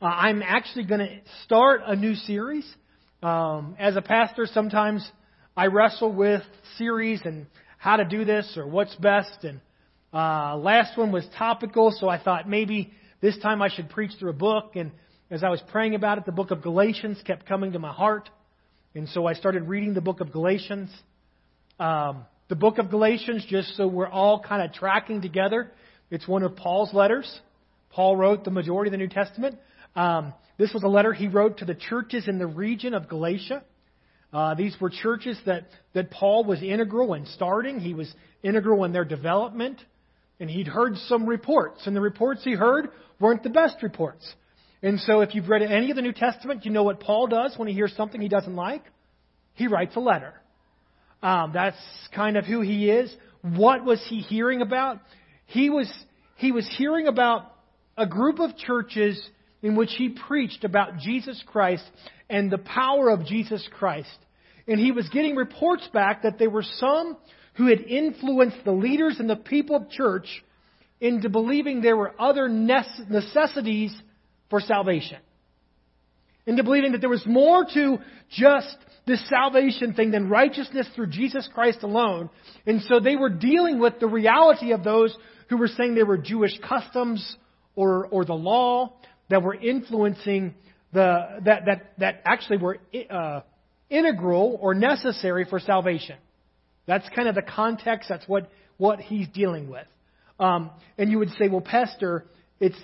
uh, I'm actually going to start a new series. Um, as a pastor, sometimes I wrestle with series and how to do this or what's best. And uh, last one was topical, so I thought maybe this time I should preach through a book. And as I was praying about it, the book of Galatians kept coming to my heart. And so I started reading the book of Galatians. Um, the book of Galatians, just so we're all kind of tracking together, it's one of Paul's letters. Paul wrote the majority of the New Testament. Um, this was a letter he wrote to the churches in the region of Galatia. Uh, these were churches that, that Paul was integral in starting. He was integral in their development. And he'd heard some reports. And the reports he heard weren't the best reports. And so if you've read any of the New Testament, you know what Paul does when he hears something he doesn't like? He writes a letter. Um, that's kind of who he is. What was he hearing about? He was, he was hearing about a group of churches in which he preached about Jesus Christ and the power of Jesus Christ. And he was getting reports back that there were some who had influenced the leaders and the people of church into believing there were other necessities for salvation. Into believing that there was more to just this salvation thing than righteousness through Jesus Christ alone. And so they were dealing with the reality of those who were saying they were Jewish customs or, or the law that were influencing the, that, that, that actually were uh, integral or necessary for salvation. That's kind of the context. That's what, what he's dealing with. Um, and you would say, well, Pastor, it's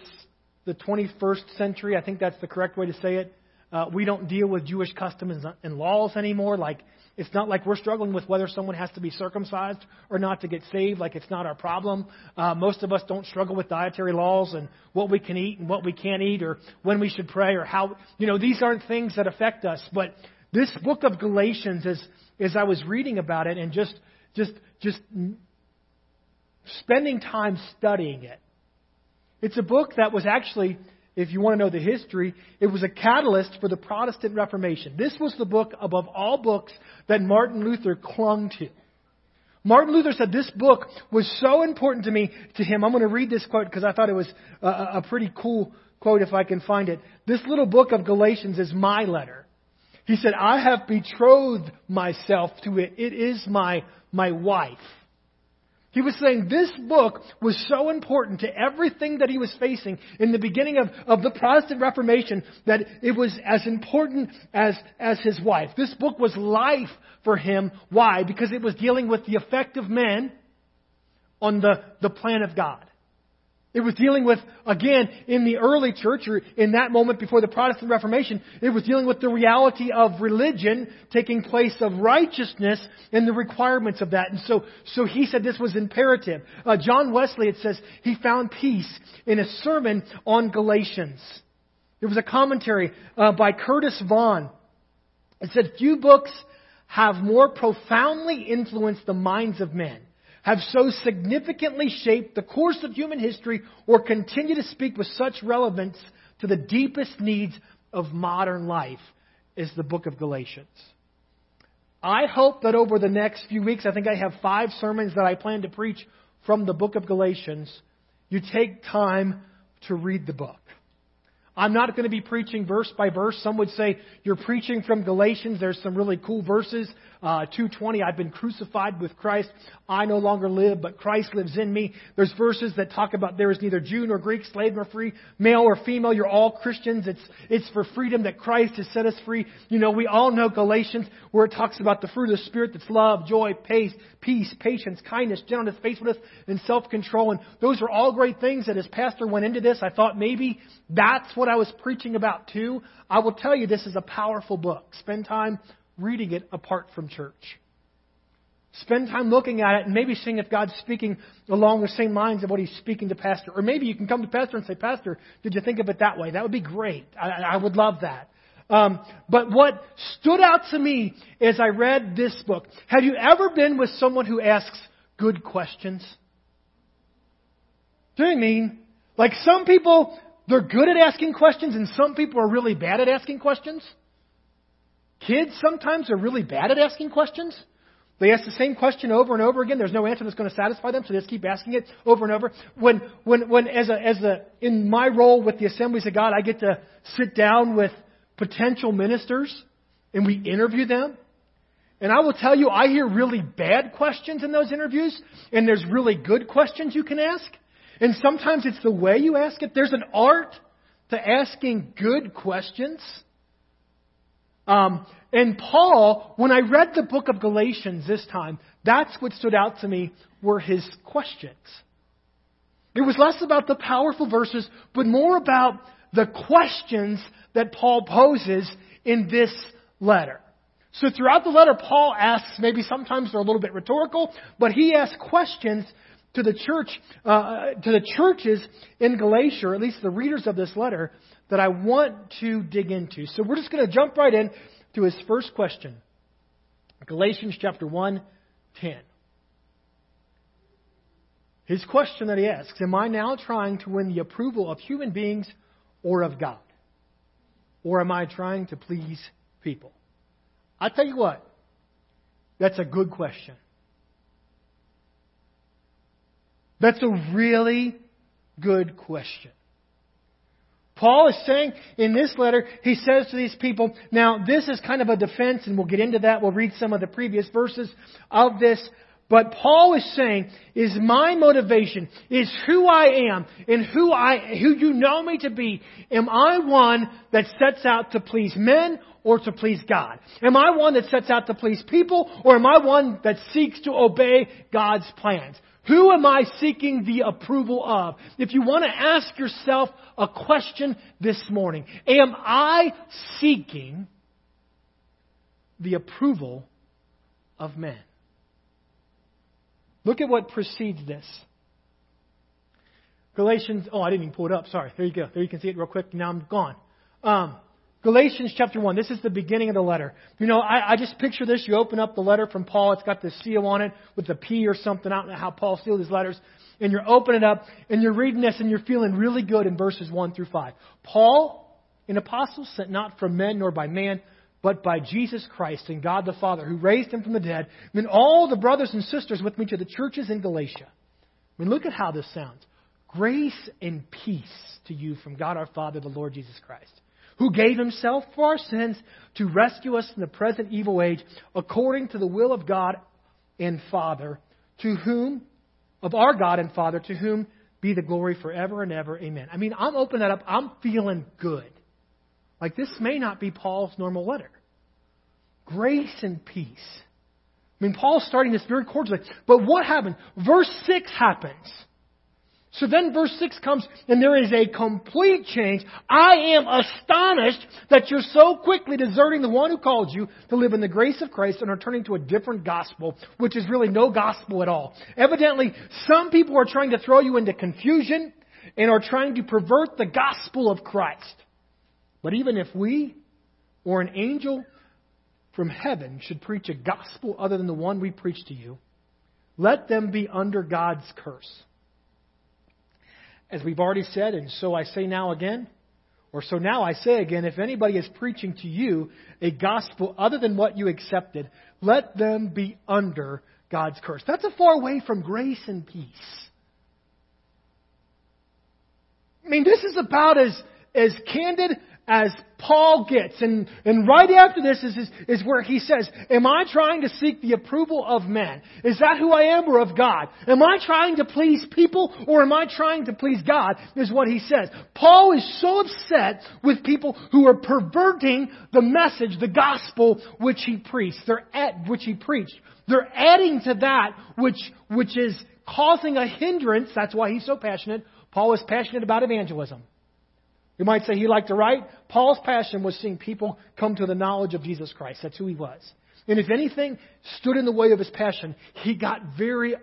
the 21st century. I think that's the correct way to say it. Uh, we don't deal with Jewish customs and laws anymore. Like it's not like we're struggling with whether someone has to be circumcised or not to get saved. Like it's not our problem. Uh, most of us don't struggle with dietary laws and what we can eat and what we can't eat, or when we should pray, or how you know these aren't things that affect us. But this book of Galatians, as as I was reading about it and just just just spending time studying it, it's a book that was actually if you want to know the history, it was a catalyst for the Protestant Reformation. This was the book above all books that Martin Luther clung to. Martin Luther said this book was so important to me, to him. I'm going to read this quote because I thought it was a, a pretty cool quote if I can find it. This little book of Galatians is my letter. He said, I have betrothed myself to it. It is my, my wife. He was saying this book was so important to everything that he was facing in the beginning of, of the Protestant Reformation that it was as important as, as his wife. This book was life for him. Why? Because it was dealing with the effect of men on the, the plan of God. It was dealing with, again, in the early church, or in that moment before the Protestant Reformation, it was dealing with the reality of religion taking place of righteousness and the requirements of that. And so, so he said this was imperative. Uh, John Wesley, it says, he found peace in a sermon on Galatians. There was a commentary uh, by Curtis Vaughan. It said, few books have more profoundly influenced the minds of men have so significantly shaped the course of human history or continue to speak with such relevance to the deepest needs of modern life is the book of Galatians. I hope that over the next few weeks, I think I have five sermons that I plan to preach from the book of Galatians, you take time to read the book. I'm not going to be preaching verse by verse. Some would say you're preaching from Galatians. There's some really cool verses uh, 220, I've been crucified with Christ. I no longer live, but Christ lives in me. There's verses that talk about there is neither Jew nor Greek, slave nor free, male or female. You're all Christians. It's, it's for freedom that Christ has set us free. You know, we all know Galatians where it talks about the fruit of the Spirit that's love, joy, peace, peace, patience, kindness, gentleness, faithfulness, and self-control. And those are all great things that as pastor went into this, I thought maybe that's what I was preaching about too. I will tell you this is a powerful book. Spend time reading it apart from church. Spend time looking at it and maybe seeing if God's speaking along the same lines of what He's speaking to Pastor. Or maybe you can come to Pastor and say, Pastor, did you think of it that way? That would be great. I, I would love that. Um, but what stood out to me as I read this book, have you ever been with someone who asks good questions? Do you mean? Like some people, they're good at asking questions and some people are really bad at asking questions. Kids sometimes are really bad at asking questions. They ask the same question over and over again. There's no answer that's going to satisfy them, so they just keep asking it over and over. When, when, when as a, as a, in my role with the Assemblies of God, I get to sit down with potential ministers and we interview them. And I will tell you, I hear really bad questions in those interviews, and there's really good questions you can ask. And sometimes it's the way you ask it. There's an art to asking good questions. Um, and Paul, when I read the book of Galatians this time, that's what stood out to me were his questions. It was less about the powerful verses, but more about the questions that Paul poses in this letter. So throughout the letter, Paul asks, maybe sometimes they're a little bit rhetorical, but he asks questions to the church, uh, to the churches in Galatia, or at least the readers of this letter, that I want to dig into. So we're just going to jump right in to his first question. Galatians chapter 1, 10. His question that he asks, Am I now trying to win the approval of human beings or of God? Or am I trying to please people? I tell you what, that's a good question. That's a really good question. Paul is saying in this letter, he says to these people, now this is kind of a defense, and we'll get into that. We'll read some of the previous verses of this. But Paul is saying, is my motivation, is who I am, and who I, who you know me to be, am I one that sets out to please men or to please God? Am I one that sets out to please people, or am I one that seeks to obey God's plans? Who am I seeking the approval of? If you want to ask yourself a question this morning, am I seeking the approval of men? Look at what precedes this. Galatians, oh, I didn't even pull it up. Sorry. There you go. There you can see it real quick. Now I'm gone. Um, Galatians chapter 1. This is the beginning of the letter. You know, I, I just picture this. You open up the letter from Paul. It's got the seal on it with the P or something. I don't know how Paul sealed his letters. And you're opening it up and you're reading this and you're feeling really good in verses 1 through 5. Paul, an apostle sent not from men nor by man, but by Jesus Christ and God the Father who raised him from the dead. I mean, all the brothers and sisters with me to the churches in Galatia. I mean, look at how this sounds. Grace and peace to you from God our Father, the Lord Jesus Christ who gave himself for our sins to rescue us from the present evil age, according to the will of God and Father, to whom, of our God and Father, to whom be the glory forever and ever. Amen. I mean, I'm opening that up. I'm feeling good. Like this may not be Paul's normal letter. Grace and peace. I mean, Paul's starting this very cordially. But what happened? Verse 6 happens. So then verse 6 comes, and there is a complete change. I am astonished that you're so quickly deserting the one who called you to live in the grace of Christ and are turning to a different gospel, which is really no gospel at all. Evidently, some people are trying to throw you into confusion and are trying to pervert the gospel of Christ. But even if we or an angel from heaven should preach a gospel other than the one we preach to you, let them be under God's curse. As we've already said, and so I say now again, or so now I say again, if anybody is preaching to you a gospel other than what you accepted, let them be under God's curse. That's a far away from grace and peace. I mean, this is about as, as candid as Paul gets. And, and right after this is, is, is where he says, Am I trying to seek the approval of men? Is that who I am or of God? Am I trying to please people or am I trying to please God? Is what he says. Paul is so upset with people who are perverting the message, the gospel which he preached. They're at, which he preached. They're adding to that which, which is causing a hindrance. That's why he's so passionate. Paul is passionate about evangelism. You might say he liked to write. Paul's passion was seeing people come to the knowledge of Jesus Christ. That's who he was. And if anything stood in the way of his passion, he got very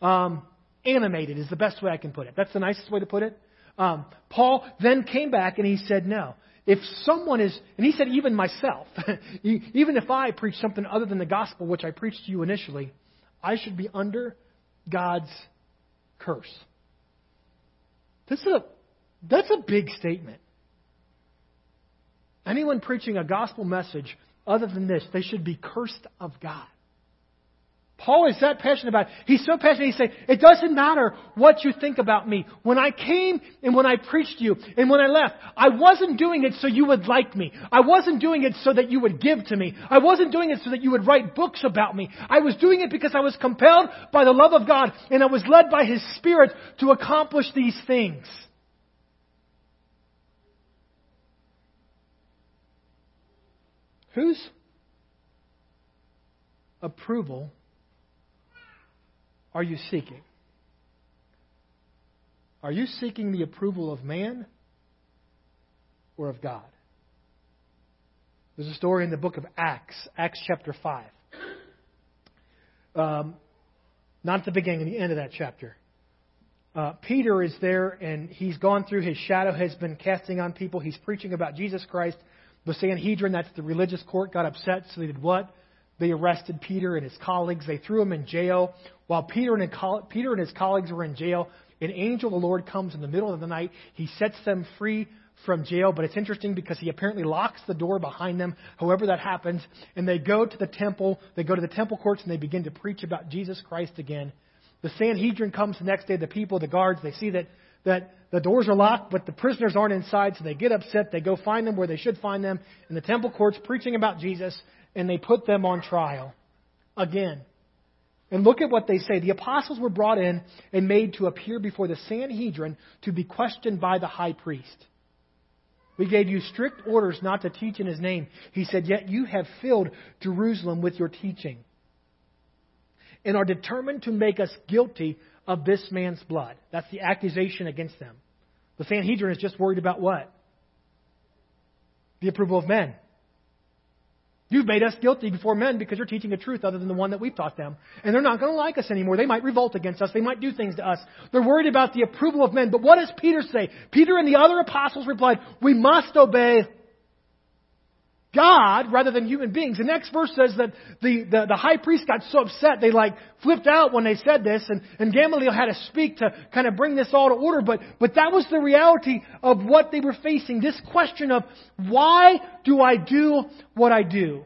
um, animated, is the best way I can put it. That's the nicest way to put it. Um, Paul then came back and he said, No. If someone is, and he said, even myself, even if I preach something other than the gospel, which I preached to you initially, I should be under God's curse. This is a that's a big statement. Anyone preaching a gospel message other than this, they should be cursed of God. Paul is that passionate about it. He's so passionate, he said, it doesn't matter what you think about me. When I came and when I preached you and when I left, I wasn't doing it so you would like me. I wasn't doing it so that you would give to me. I wasn't doing it so that you would write books about me. I was doing it because I was compelled by the love of God and I was led by His Spirit to accomplish these things. Whose approval are you seeking? Are you seeking the approval of man or of God? There's a story in the book of Acts, Acts chapter 5. Um, not at the beginning, the end of that chapter. Uh, Peter is there and he's gone through, his shadow has been casting on people. He's preaching about Jesus Christ. The Sanhedrin, that's the religious court, got upset, so they did what? They arrested Peter and his colleagues. They threw him in jail. While Peter and, Peter and his colleagues were in jail, an angel of the Lord comes in the middle of the night. He sets them free from jail, but it's interesting because he apparently locks the door behind them, however that happens, and they go to the temple, they go to the temple courts and they begin to preach about Jesus Christ again. The Sanhedrin comes the next day, the people, the guards, they see that, that the doors are locked, but the prisoners aren't inside, so they get upset, they go find them where they should find them, in the temple courts preaching about Jesus, and they put them on trial again. And look at what they say. The apostles were brought in and made to appear before the Sanhedrin to be questioned by the high priest. We gave you strict orders not to teach in his name. He said, Yet you have filled Jerusalem with your teaching and are determined to make us guilty of this man's blood. That's the accusation against them. The Sanhedrin is just worried about what? The approval of men. You've made us guilty before men because you're teaching a truth other than the one that we've taught them. And they're not going to like us anymore. They might revolt against us. They might do things to us. They're worried about the approval of men. But what does Peter say? Peter and the other apostles replied, We must obey God rather than human beings. The next verse says that the, the, the, high priest got so upset they like flipped out when they said this and, and Gamaliel had to speak to kind of bring this all to order. But, but that was the reality of what they were facing. This question of why do I do what I do?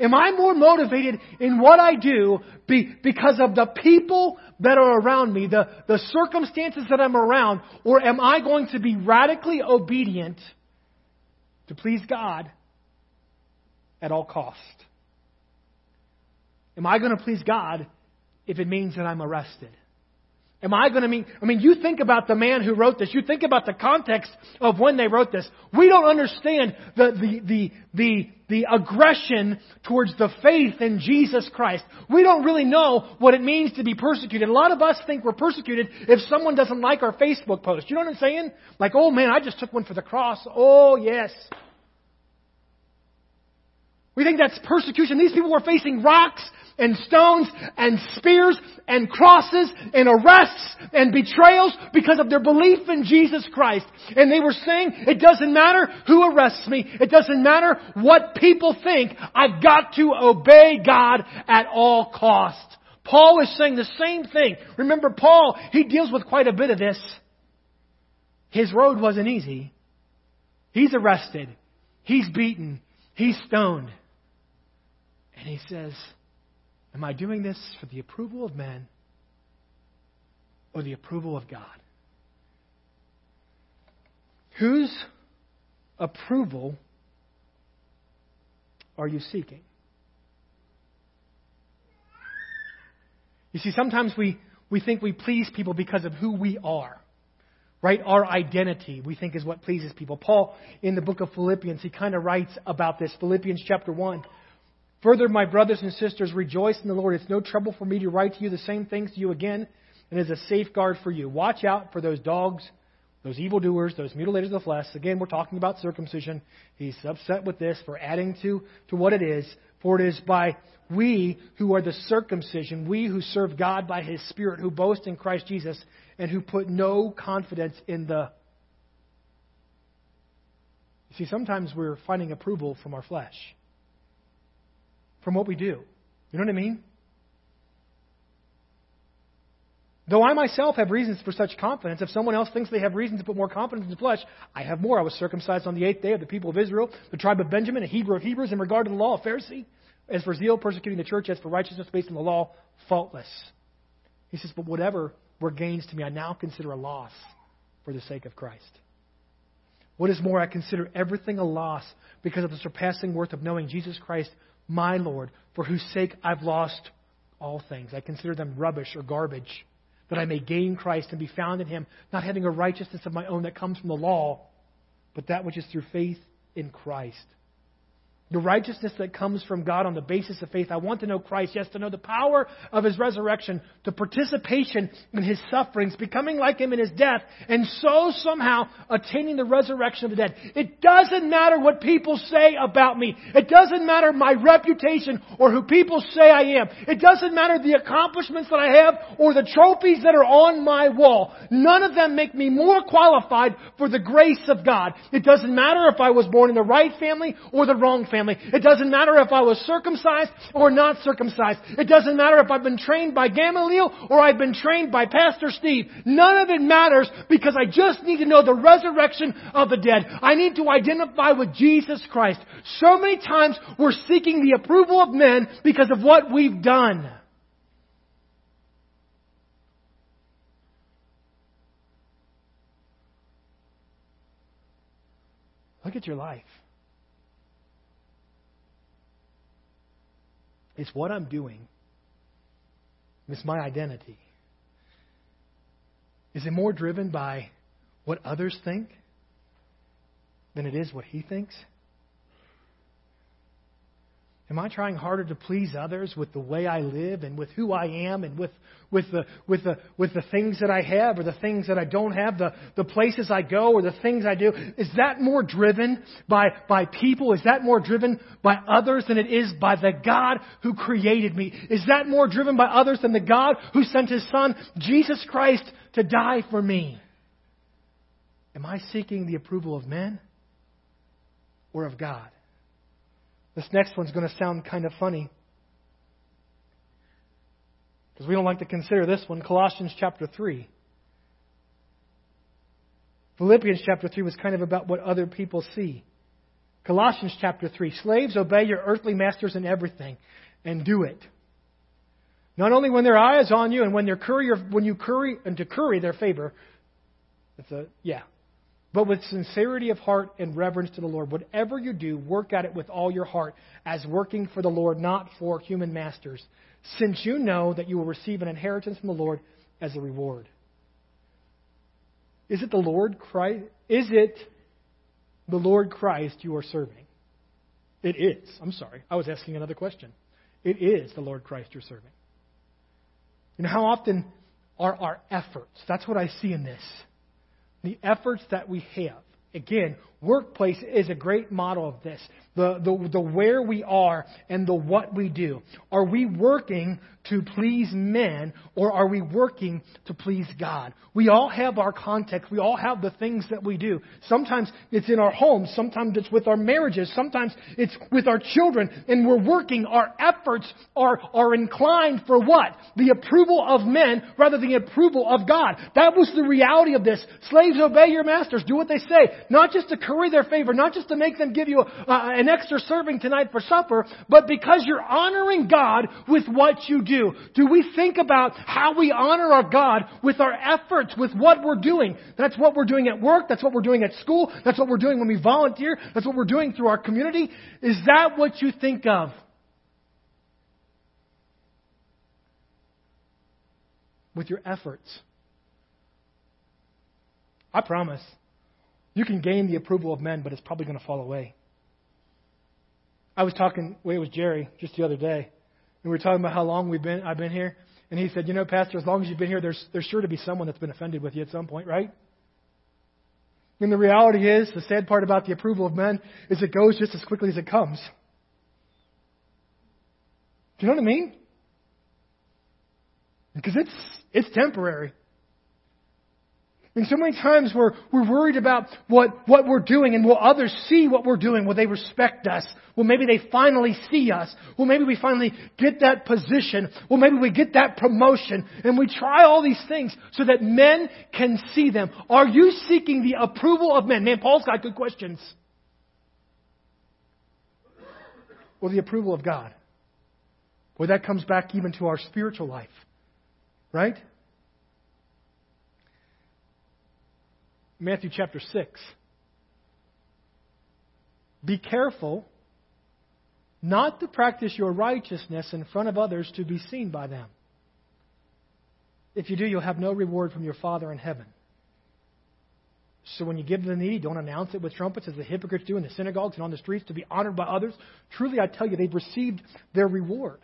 Am I more motivated in what I do be, because of the people that are around me, the, the circumstances that I'm around, or am I going to be radically obedient to please God at all cost? Am I going to please God if it means that I'm arrested? Am I going to mean, I mean, you think about the man who wrote this. You think about the context of when they wrote this. We don't understand the, the, the, the, the aggression towards the faith in Jesus Christ. We don't really know what it means to be persecuted. A lot of us think we're persecuted if someone doesn't like our Facebook post. You know what I'm saying? Like, oh man, I just took one for the cross. Oh yes. We think that's persecution. These people were facing rocks and stones and spears and crosses and arrests and betrayals because of their belief in Jesus Christ. And they were saying, it doesn't matter who arrests me. It doesn't matter what people think. I've got to obey God at all costs. Paul is saying the same thing. Remember, Paul, he deals with quite a bit of this. His road wasn't easy. He's arrested. He's beaten. He's stoned. And he says, Am I doing this for the approval of men or the approval of God? Whose approval are you seeking? You see, sometimes we, we think we please people because of who we are. Right? Our identity, we think, is what pleases people. Paul, in the book of Philippians, he kind of writes about this. Philippians chapter 1. Further, my brothers and sisters, rejoice in the Lord. It's no trouble for me to write to you the same things to you again, and is a safeguard for you. Watch out for those dogs, those evildoers, those mutilators of the flesh. Again, we're talking about circumcision. He's upset with this for adding to, to what it is. For it is by we who are the circumcision, we who serve God by His Spirit, who boast in Christ Jesus, and who put no confidence in the. You see, sometimes we're finding approval from our flesh from what we do. You know what I mean? Though I myself have reasons for such confidence, if someone else thinks they have reasons to put more confidence in the flesh, I have more. I was circumcised on the eighth day of the people of Israel, the tribe of Benjamin, a Hebrew of Hebrews, in regard to the law, a Pharisee. as for zeal persecuting the church, as for righteousness based on the law, faultless. He says, But whatever were gains to me, I now consider a loss for the sake of Christ. What is more, I consider everything a loss because of the surpassing worth of knowing Jesus Christ, my Lord, for whose sake I've lost all things. I consider them rubbish or garbage, that I may gain Christ and be found in him, not having a righteousness of my own that comes from the law, but that which is through faith in Christ the righteousness that comes from God on the basis of faith. I want to know Christ, yes, to know the power of his resurrection, the participation in his sufferings, becoming like him in his death, and so somehow attaining the resurrection of the dead. It doesn't matter what people say about me. It doesn't matter my reputation or who people say I am. It doesn't matter the accomplishments that I have or the trophies that are on my wall. None of them make me more qualified for the grace of God. It doesn't matter if I was born in the right family or the wrong family family. It doesn't matter if I was circumcised or not circumcised. It doesn't matter if I've been trained by Gamaliel or I've been trained by Pastor Steve. None of it matters because I just need to know the resurrection of the dead. I need to identify with Jesus Christ. So many times we're seeking the approval of men because of what we've done. Look at your life. It's what I'm doing. It's my identity. Is it more driven by what others think than it is what he thinks? Am I trying harder to please others with the way I live and with who I am and with, with, the, with, the, with the things that I have or the things that I don't have, the, the places I go or the things I do? Is that more driven by, by people? Is that more driven by others than it is by the God who created me? Is that more driven by others than the God who sent His Son, Jesus Christ, to die for me? Am I seeking the approval of men or of God? This next one's going to sound kind of funny. Because we don't like to consider this one. Colossians chapter 3. Philippians chapter 3 was kind of about what other people see. Colossians chapter 3. Slaves, obey your earthly masters in everything, and do it. Not only when their eye is on you and when, curry, when you curry, and to curry their favor. It's a, yeah, but with sincerity of heart and reverence to the Lord. Whatever you do, work at it with all your heart, as working for the Lord, not for human masters, since you know that you will receive an inheritance from the Lord as a reward. Is it the Lord Christ? Is it the Lord Christ you are serving? It is. I'm sorry. I was asking another question. It is the Lord Christ you're serving. You know how often are our efforts? That's what I see in this the efforts that we have. Again, workplace is a great model of this. The, the, the where we are and the what we do. Are we working to please men or are we working to please God? We all have our context. We all have the things that we do. Sometimes it's in our homes. Sometimes it's with our marriages. Sometimes it's with our children. And we're working. Our efforts are, are inclined for what? The approval of men rather than the approval of God. That was the reality of this. Slaves, obey your masters. Do what they say. Not just to curry their favor, not just to make them give you uh, an extra serving tonight for supper, but because you're honoring God with what you do. Do we think about how we honor our God with our efforts, with what we're doing? That's what we're doing at work. That's what we're doing at school. That's what we're doing when we volunteer. That's what we're doing through our community. Is that what you think of? With your efforts. I promise. You can gain the approval of men, but it's probably going to fall away. I was talking, well, it was Jerry just the other day, and we were talking about how long we've been, I've been here. And he said, You know, Pastor, as long as you've been here, there's, there's sure to be someone that's been offended with you at some point, right? And the reality is, the sad part about the approval of men is it goes just as quickly as it comes. Do you know what I mean? Because it's, it's temporary. And so many times we're, we're worried about what, what we're doing and will others see what we're doing? Will they respect us? Will maybe they finally see us? Will maybe we finally get that position? Well, maybe we get that promotion? And we try all these things so that men can see them. Are you seeking the approval of men? Man, Paul's got good questions. Or the approval of God? Well, that comes back even to our spiritual life, right? Matthew chapter 6. Be careful not to practice your righteousness in front of others to be seen by them. If you do, you'll have no reward from your Father in heaven. So when you give to the needy, don't announce it with trumpets as the hypocrites do in the synagogues and on the streets to be honored by others. Truly, I tell you, they've received their reward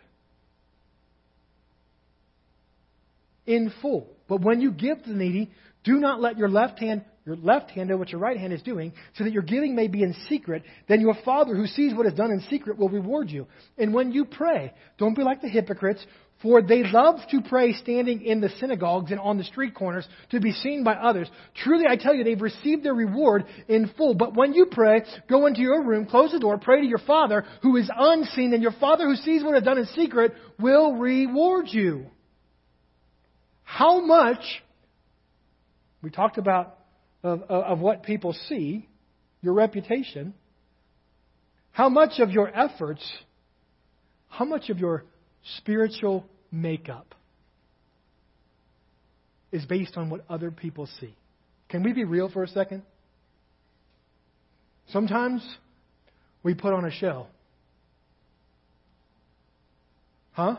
in full. But when you give to the needy, do not let your left hand your left hand know what your right hand is doing, so that your giving may be in secret. Then your Father who sees what is done in secret will reward you. And when you pray, don't be like the hypocrites, for they love to pray standing in the synagogues and on the street corners to be seen by others. Truly, I tell you, they've received their reward in full. But when you pray, go into your room, close the door, pray to your Father who is unseen, and your Father who sees what is done in secret will reward you. How much, we talked about of, of what people see, your reputation, how much of your efforts, how much of your spiritual makeup is based on what other people see. Can we be real for a second? Sometimes we put on a show. Huh?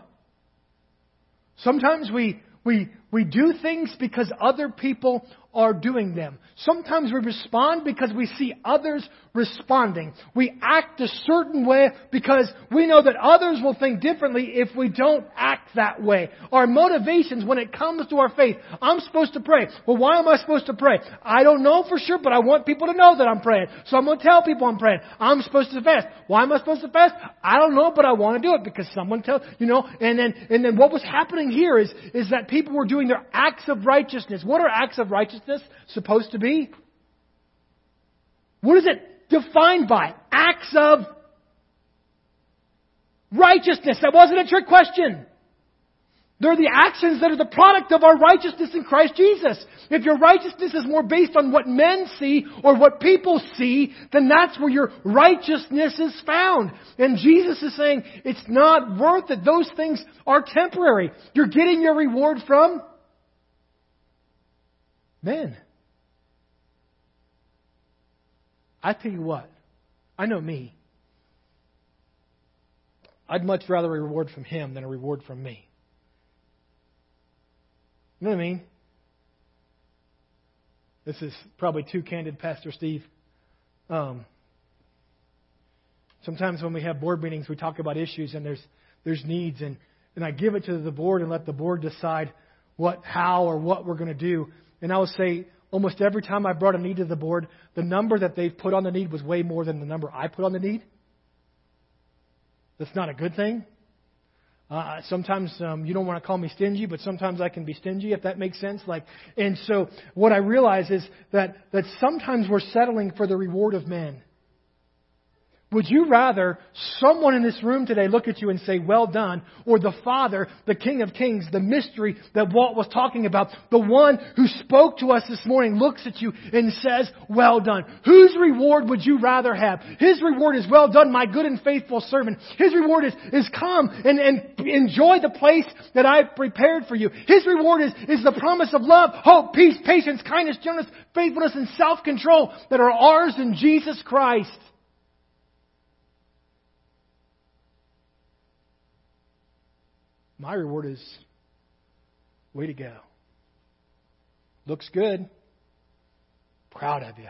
Sometimes we, we, we do things because other people are doing them. Sometimes we respond because we see others responding. We act a certain way because we know that others will think differently if we don't act that way. Our motivations when it comes to our faith. I'm supposed to pray. Well, why am I supposed to pray? I don't know for sure, but I want people to know that I'm praying. So I'm going to tell people I'm praying. I'm supposed to fast. Why am I supposed to fast? I don't know, but I want to do it because someone tells, you know, and then, and then what was happening here is, is that people were doing their acts of righteousness. What are acts of righteousness supposed to be? What is it defined by? Acts of righteousness. That wasn't a trick question. They're the actions that are the product of our righteousness in Christ Jesus. If your righteousness is more based on what men see or what people see, then that's where your righteousness is found. And Jesus is saying it's not worth it. Those things are temporary. You're getting your reward from men. I tell you what, I know me. I'd much rather a reward from him than a reward from me. You know what I mean? This is probably too candid, Pastor Steve. Um, sometimes when we have board meetings, we talk about issues and there's there's needs, and and I give it to the board and let the board decide what, how, or what we're going to do. And I would say, almost every time I brought a need to the board, the number that they've put on the need was way more than the number I put on the need. That's not a good thing. Uh, sometimes um, you don't want to call me stingy, but sometimes I can be stingy if that makes sense. Like, and so what I realize is that that sometimes we're settling for the reward of men. Would you rather someone in this room today look at you and say, well done, or the Father, the King of Kings, the mystery that Walt was talking about, the one who spoke to us this morning looks at you and says, well done. Whose reward would you rather have? His reward is, well done, my good and faithful servant. His reward is, is come and, and enjoy the place that I've prepared for you. His reward is, is the promise of love, hope, peace, patience, kindness, gentleness, faithfulness, and self-control that are ours in Jesus Christ. My reward is way to go. Looks good. Proud of you.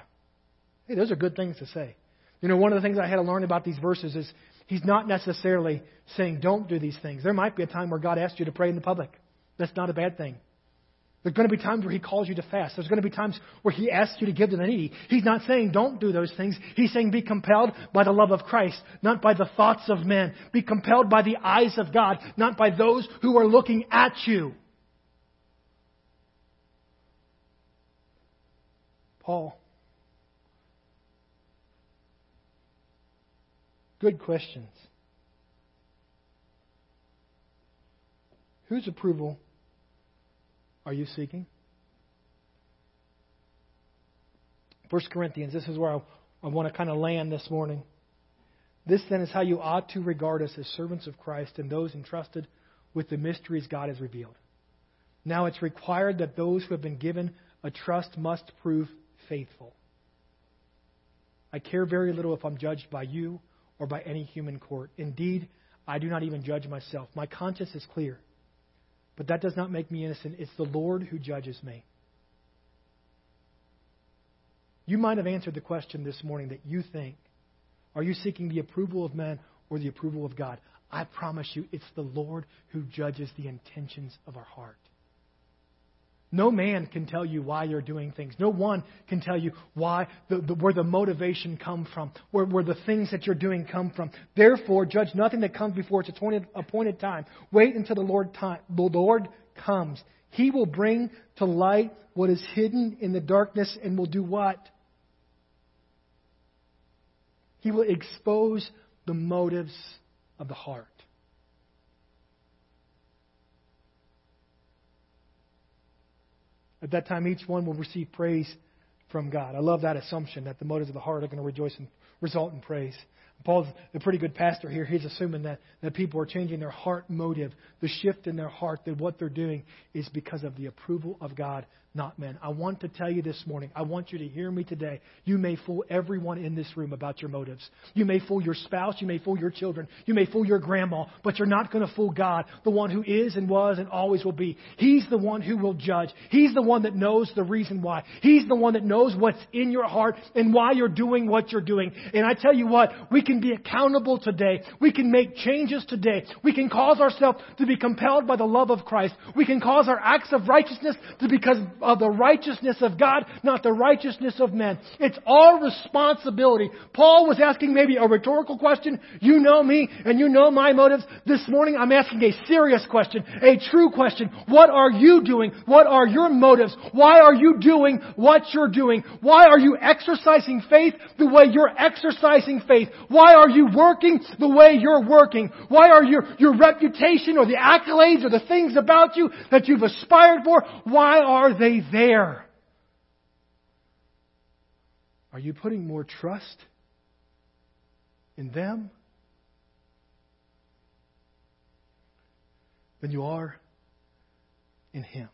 Hey, those are good things to say. You know, one of the things I had to learn about these verses is he's not necessarily saying don't do these things. There might be a time where God asks you to pray in the public. That's not a bad thing. There's going to be times where He calls you to fast. There's going to be times where He asks you to give to the needy. He's not saying don't do those things. He's saying be compelled by the love of Christ, not by the thoughts of men. Be compelled by the eyes of God, not by those who are looking at you. Paul. Good questions. Whose approval are you seeking? 1 Corinthians, this is where I, I want to kind of land this morning. This then is how you ought to regard us as servants of Christ and those entrusted with the mysteries God has revealed. Now it's required that those who have been given a trust must prove faithful. I care very little if I'm judged by you or by any human court. Indeed, I do not even judge myself. My conscience is clear. But that does not make me innocent. It's the Lord who judges me. You might have answered the question this morning that you think are you seeking the approval of men or the approval of God? I promise you, it's the Lord who judges the intentions of our heart. No man can tell you why you're doing things. No one can tell you why the, the, where the motivation come from, where, where the things that you're doing come from. Therefore, judge nothing that comes before its appointed, time. Wait until the Lord, time, the Lord comes. He will bring to light what is hidden in the darkness and will do what? He will expose the motives of the heart. At that time, each one will receive praise from God. I love that assumption that the motives of the heart are going to rejoice and result in praise. Paul's a pretty good pastor here. He's assuming that, that people are changing their heart motive, the shift in their heart, that what they're doing is because of the approval of God, not men. I want to tell you this morning, I want you to hear me today. You may fool everyone in this room about your motives. You may fool your spouse, you may fool your children, you may fool your grandma, but you're not going to fool God, the one who is and was and always will be. He's the one who will judge. He's the one that knows the reason why. He's the one that knows what's in your heart and why you're doing what you're doing. And I tell you what, we can be accountable today. We can make changes today. We can cause ourselves to be compelled by the love of Christ. We can cause our acts of righteousness to because of the righteousness of God, not the righteousness of men. It's our responsibility. Paul was asking maybe a rhetorical question. You know me and you know my motives. This morning I'm asking a serious question, a true question. What are you doing? What are your motives? Why are you doing what you're doing? Why are you exercising faith the way you're exercising faith? Why are you working the way you're working? Why are your, your reputation or the accolades or the things about you that you've aspired for, why are they there? Are you putting more trust in them than you are in Him?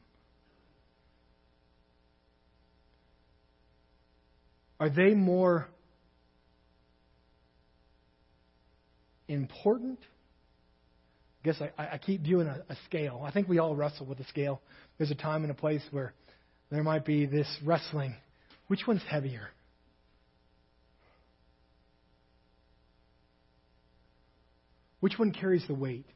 Are they more important? I guess I, I keep viewing a, a scale. I think we all wrestle with a scale. There's a time and a place where there might be this wrestling. Which one's heavier? Which one carries the weight?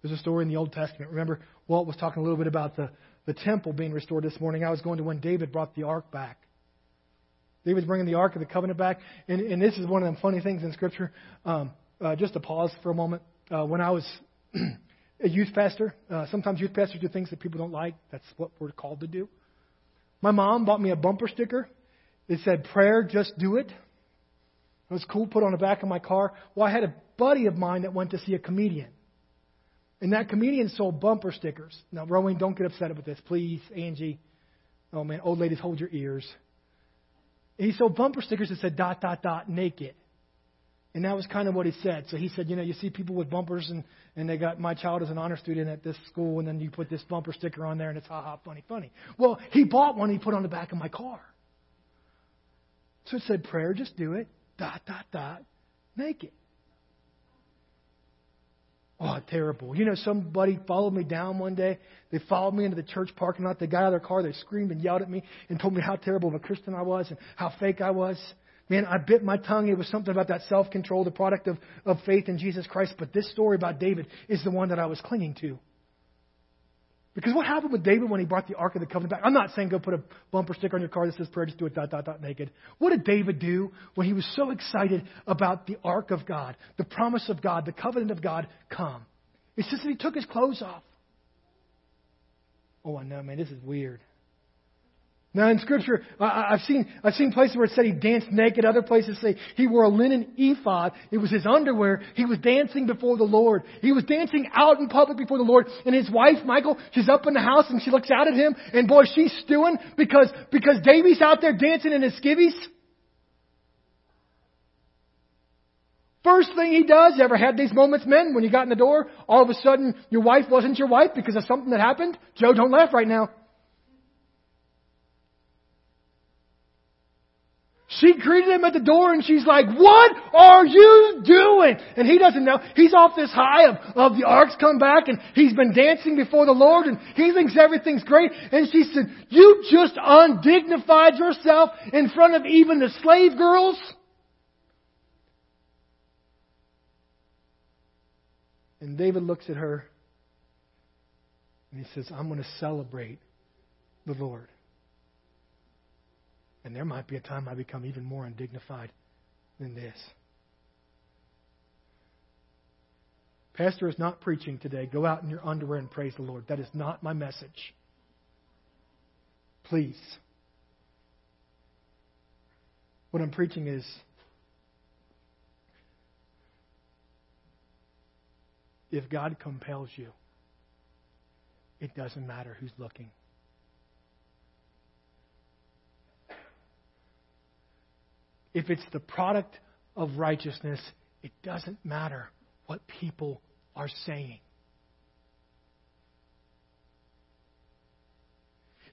There's a story in the Old Testament. Remember, Walt was talking a little bit about the, the temple being restored this morning. I was going to when David brought the ark back. David's bringing the ark of the covenant back. And, and this is one of the funny things in Scripture. Um, uh, just to pause for a moment. Uh, when I was a youth pastor. Uh, sometimes youth pastors do things that people don't like. That's what we're called to do. My mom bought me a bumper sticker. It said, Prayer, just do it. It was cool, put on the back of my car. Well, I had a buddy of mine that went to see a comedian. And that comedian sold bumper stickers. Now, Rowan, don't get upset about this, please. Angie. Oh, man, old ladies, hold your ears. He sold bumper stickers that said dot, dot, dot, naked. And that was kind of what he said. So he said, you know, you see people with bumpers and, and they got my child as an honor student at this school and then you put this bumper sticker on there and it's ha ha funny funny. Well, he bought one he put on the back of my car. So it said prayer, just do it. Dot dot dot make it. Oh, terrible. You know, somebody followed me down one day. They followed me into the church parking lot. They got out of their car. They screamed and yelled at me and told me how terrible of a Christian I was and how fake I was. Man, I bit my tongue. It was something about that self control, the product of, of faith in Jesus Christ. But this story about David is the one that I was clinging to. Because what happened with David when he brought the Ark of the Covenant back? I'm not saying go put a bumper sticker on your car that says prayer, just do it dot, dot, dot, naked. What did David do when he was so excited about the Ark of God, the promise of God, the covenant of God come? It says that he took his clothes off. Oh, I know, man, this is weird. Now in Scripture, I've seen I've seen places where it said he danced naked. Other places say he wore a linen ephod. It was his underwear. He was dancing before the Lord. He was dancing out in public before the Lord. And his wife, Michal, she's up in the house and she looks out at him. And boy, she's stewing because because Davy's out there dancing in his skivvies. First thing he does, ever had these moments, men, when you got in the door, all of a sudden your wife wasn't your wife because of something that happened? Joe, don't laugh right now. She greeted him at the door and she's like, what are you doing? And he doesn't know. He's off this high of, of the ark's come back and he's been dancing before the Lord and he thinks everything's great. And she said, you just undignified yourself in front of even the slave girls? And David looks at her and he says, I'm going to celebrate the Lord. And there might be a time I become even more undignified than this. Pastor is not preaching today. Go out in your underwear and praise the Lord. That is not my message. Please. What I'm preaching is if God compels you, it doesn't matter who's looking. If it's the product of righteousness, it doesn't matter what people are saying.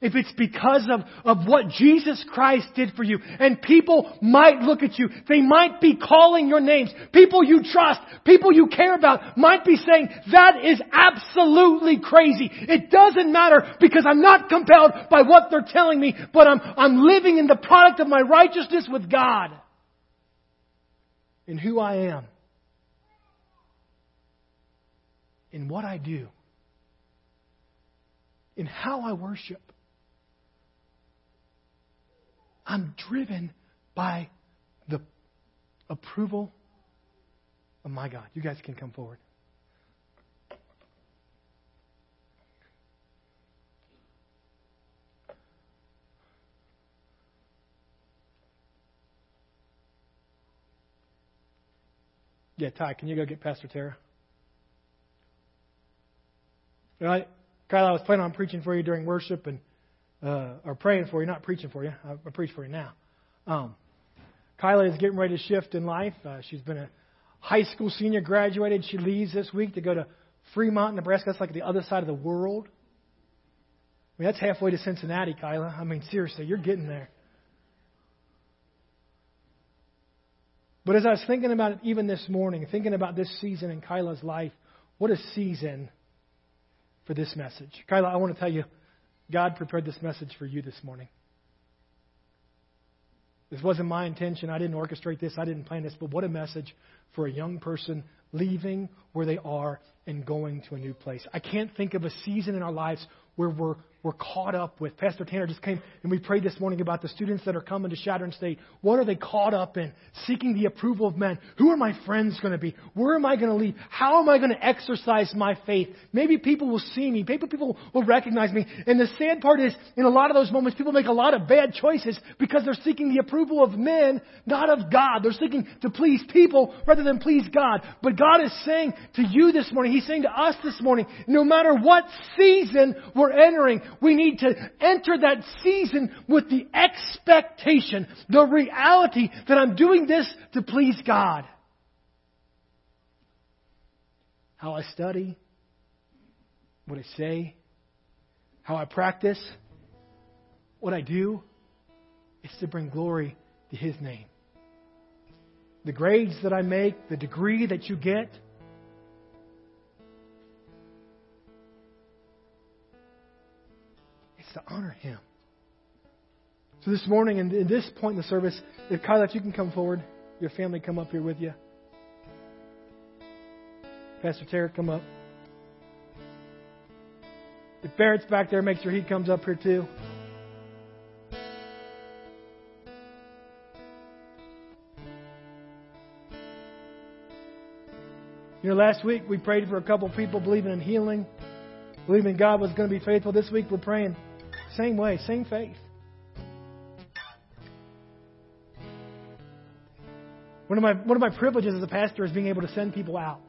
If it's because of, of what Jesus Christ did for you, and people might look at you, they might be calling your names. People you trust, people you care about might be saying, that is absolutely crazy. It doesn't matter because I'm not compelled by what they're telling me, but I'm, I'm living in the product of my righteousness with God. In who I am. In what I do. In how I worship. I'm driven by the approval of my God. You guys can come forward. Yeah, Ty, can you go get Pastor Tara? Know, I, Kyle, I was planning on preaching for you during worship and uh, or praying for you, not preaching for you. I, I preach for you now. Um, Kyla is getting ready to shift in life. Uh, she's been a high school senior, graduated. She leaves this week to go to Fremont, Nebraska. That's like the other side of the world. I mean, that's halfway to Cincinnati, Kyla. I mean, seriously, you're getting there. But as I was thinking about it even this morning, thinking about this season in Kyla's life, what a season for this message. Kyla, I want to tell you, God prepared this message for you this morning. This wasn't my intention. I didn't orchestrate this. I didn't plan this. But what a message for a young person leaving where they are and going to a new place. I can't think of a season in our lives where we're we're caught up with. Pastor Tanner just came and we prayed this morning about the students that are coming to Chadron State. What are they caught up in? Seeking the approval of men. Who are my friends going to be? Where am I going to lead? How am I going to exercise my faith? Maybe people will see me. Maybe people will recognize me. And the sad part is, in a lot of those moments, people make a lot of bad choices because they're seeking the approval of men, not of God. They're seeking to please people rather than please God. But God is saying to you this morning, He's saying to us this morning, no matter what season we're entering, we need to enter that season with the expectation, the reality that I'm doing this to please God. How I study, what I say, how I practice, what I do, is to bring glory to His name. The grades that I make, the degree that you get, honor Him. So this morning, and in this point in the service, if Kyla, if you can come forward, your family come up here with you. Pastor Tarek, come up. If Barrett's back there, make sure he comes up here too. You know, last week we prayed for a couple people believing in healing, believing God was going to be faithful. This week we're praying same way, same faith. One of my one of my privileges as a pastor is being able to send people out.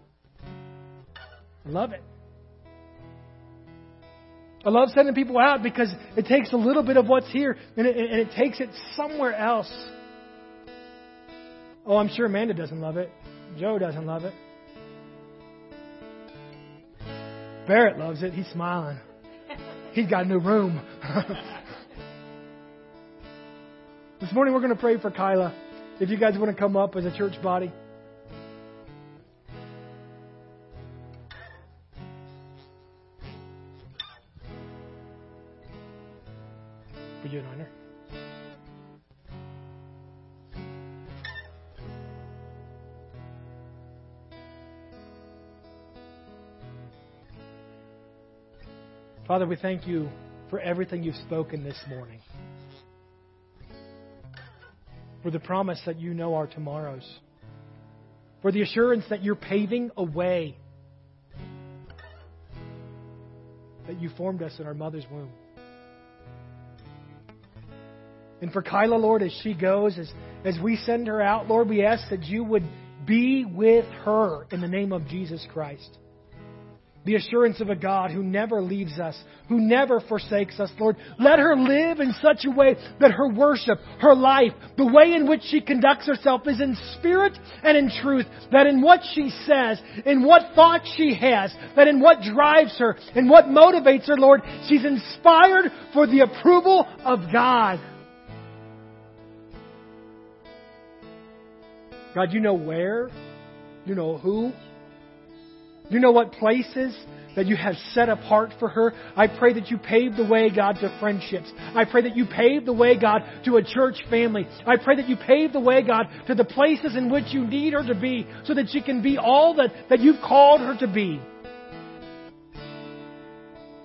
I love it. I love sending people out because it takes a little bit of what's here and it, and it takes it somewhere else. Oh, I'm sure Amanda doesn't love it. Joe doesn't love it. Barrett loves it. He's smiling. He's got a new room. this morning we're going to pray for Kyla. If you guys want to come up as a church body. Father, we thank you for everything you've spoken this morning. For the promise that you know our tomorrows. For the assurance that you're paving a way. That you formed us in our mother's womb. And for Kyla, Lord, as she goes, as, as we send her out, Lord, we ask that you would be with her in the name of Jesus Christ the assurance of a God who never leaves us, who never forsakes us, Lord. Let her live in such a way that her worship, her life, the way in which she conducts herself is in spirit and in truth. That in what she says, in what thoughts she has, that in what drives her, in what motivates her, Lord, she's inspired for the approval of God. God, you know where, you know who, you know what places that you have set apart for her? I pray that you pave the way, God, to friendships. I pray that you pave the way, God, to a church family. I pray that you pave the way, God, to the places in which you need her to be so that she can be all that, that you've called her to be.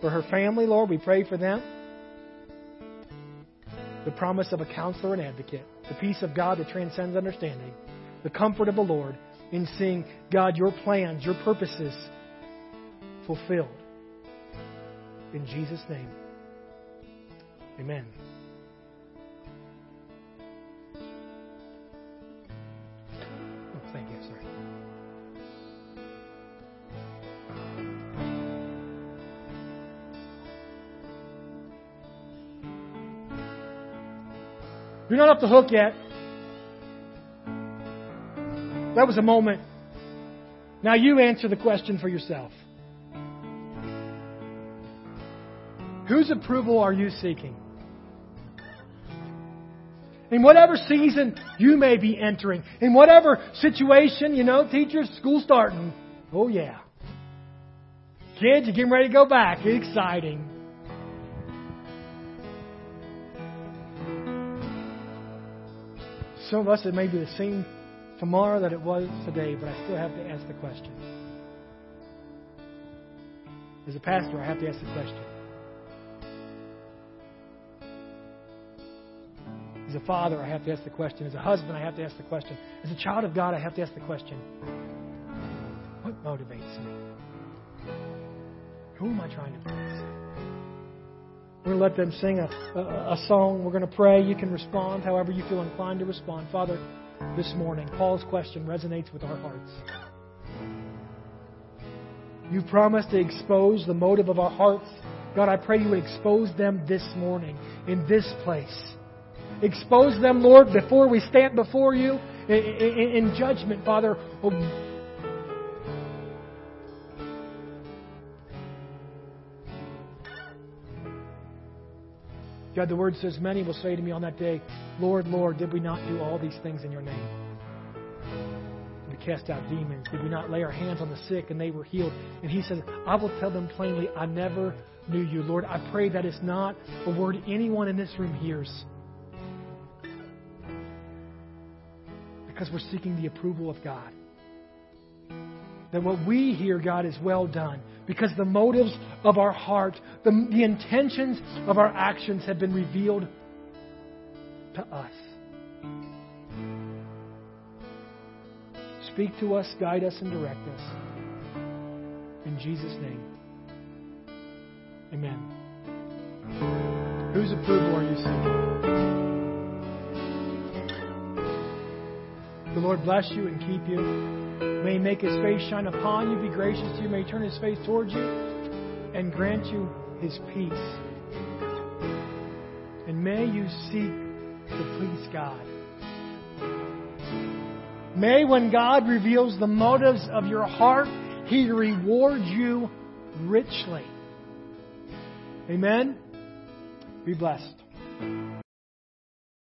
For her family, Lord, we pray for them. The promise of a counselor and advocate, the peace of God that transcends understanding, the comfort of the Lord in seeing, God, your plans, your purposes fulfilled. In Jesus' name. Amen. Oh, thank you. Sorry. You're not off the hook yet. That was a moment. Now you answer the question for yourself. Whose approval are you seeking? In whatever season you may be entering, in whatever situation, you know, teachers, school starting. Oh, yeah. Kids, you're getting ready to go back. Exciting. Some of us, it may be the same tomorrow that it was today, but I still have to ask the question. As a pastor, I have to ask the question. As a father, I have to ask the question. As a husband, I have to ask the question. As a child of God, I have to ask the question What motivates me? Who am I trying to please? We're going to let them sing a, a, a song. We're going to pray. You can respond however you feel inclined to respond. Father, this morning. Paul's question resonates with our hearts. You promised to expose the motive of our hearts. God, I pray you would expose them this morning in this place. Expose them, Lord, before we stand before you in, in, in judgment, Father. God, the word says, Many will say to me on that day, Lord, Lord, did we not do all these things in your name? Did we cast out demons? Did we not lay our hands on the sick and they were healed? And he says, I will tell them plainly, I never knew you. Lord, I pray that is not a word anyone in this room hears. Because we're seeking the approval of God. That what we hear, God, is well done because the motives of our heart, the, the intentions of our actions have been revealed to us. Speak to us, guide us, and direct us. In Jesus' name. Amen. Whose approval are you seeking? The Lord bless you and keep you. May he make his face shine upon you, be gracious to you, may turn his face towards you, and grant you his peace. And may you seek to please God. May when God reveals the motives of your heart, He rewards you richly. Amen. Be blessed.